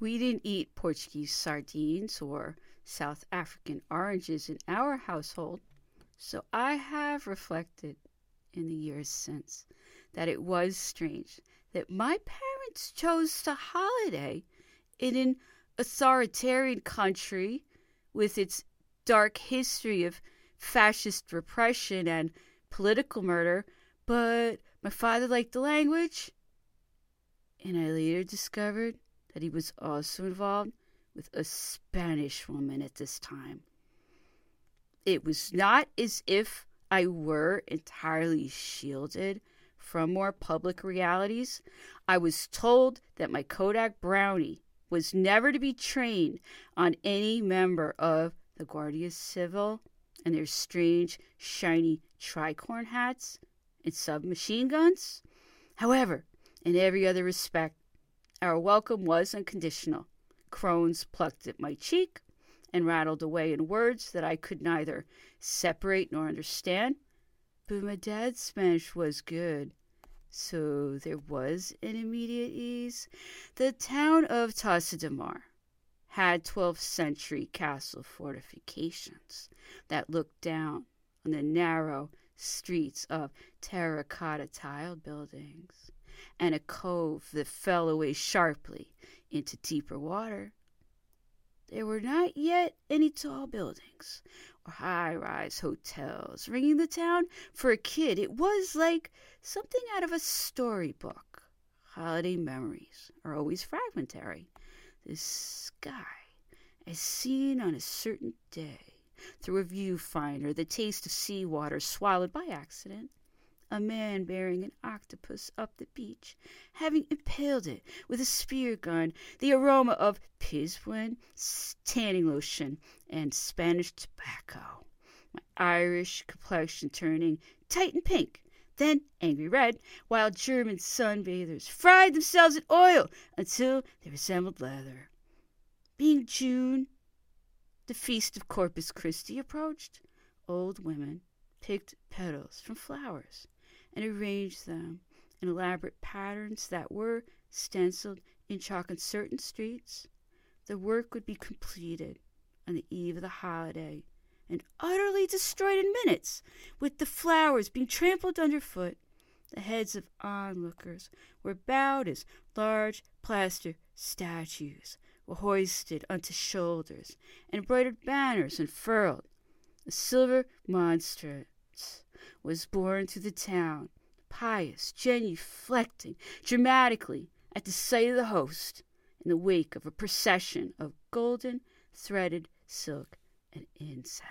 We didn't eat Portuguese sardines or South African oranges in our household, so I have reflected in the years since that it was strange that my parents chose to holiday in an authoritarian country with its dark history of fascist repression and political murder, but my father liked the language. And I later discovered that he was also involved with a Spanish woman at this time. It was not as if I were entirely shielded from more public realities. I was told that my Kodak Brownie was never to be trained on any member of the Guardia Civil and their strange, shiny tricorn hats and submachine guns. However, in every other respect, our welcome was unconditional. Crones plucked at my cheek and rattled away in words that I could neither separate nor understand. But my dad's Spanish was good, so there was an immediate ease. The town of Tossa de Mar had 12th century castle fortifications that looked down on the narrow streets of terracotta tiled buildings and a cove that fell away sharply into deeper water. There were not yet any tall buildings or high rise hotels ringing the town. For a kid, it was like something out of a storybook. Holiday memories are always fragmentary. The sky, as seen on a certain day through a viewfinder, the taste of sea water swallowed by accident, a man bearing an octopus up the beach, having impaled it with a spear gun, the aroma of Piz Buin, tanning lotion, and Spanish tobacco, my Irish complexion turning Titan pink, then angry red, while German sunbathers fried themselves in oil until they resembled leather. Being June, the feast of Corpus Christi approached. Old women picked petals from flowers and arranged them in elaborate patterns that were stenciled in chalk on certain streets. The work would be completed on the eve of the holiday and utterly destroyed in minutes, with the flowers being trampled underfoot. The heads of onlookers were bowed as large plaster statues were hoisted onto shoulders, and embroidered banners unfurled. A silver monstrance was borne through the town, pious, genuflecting dramatically at the sight of the host, in the wake of a procession of golden threaded silk and incense.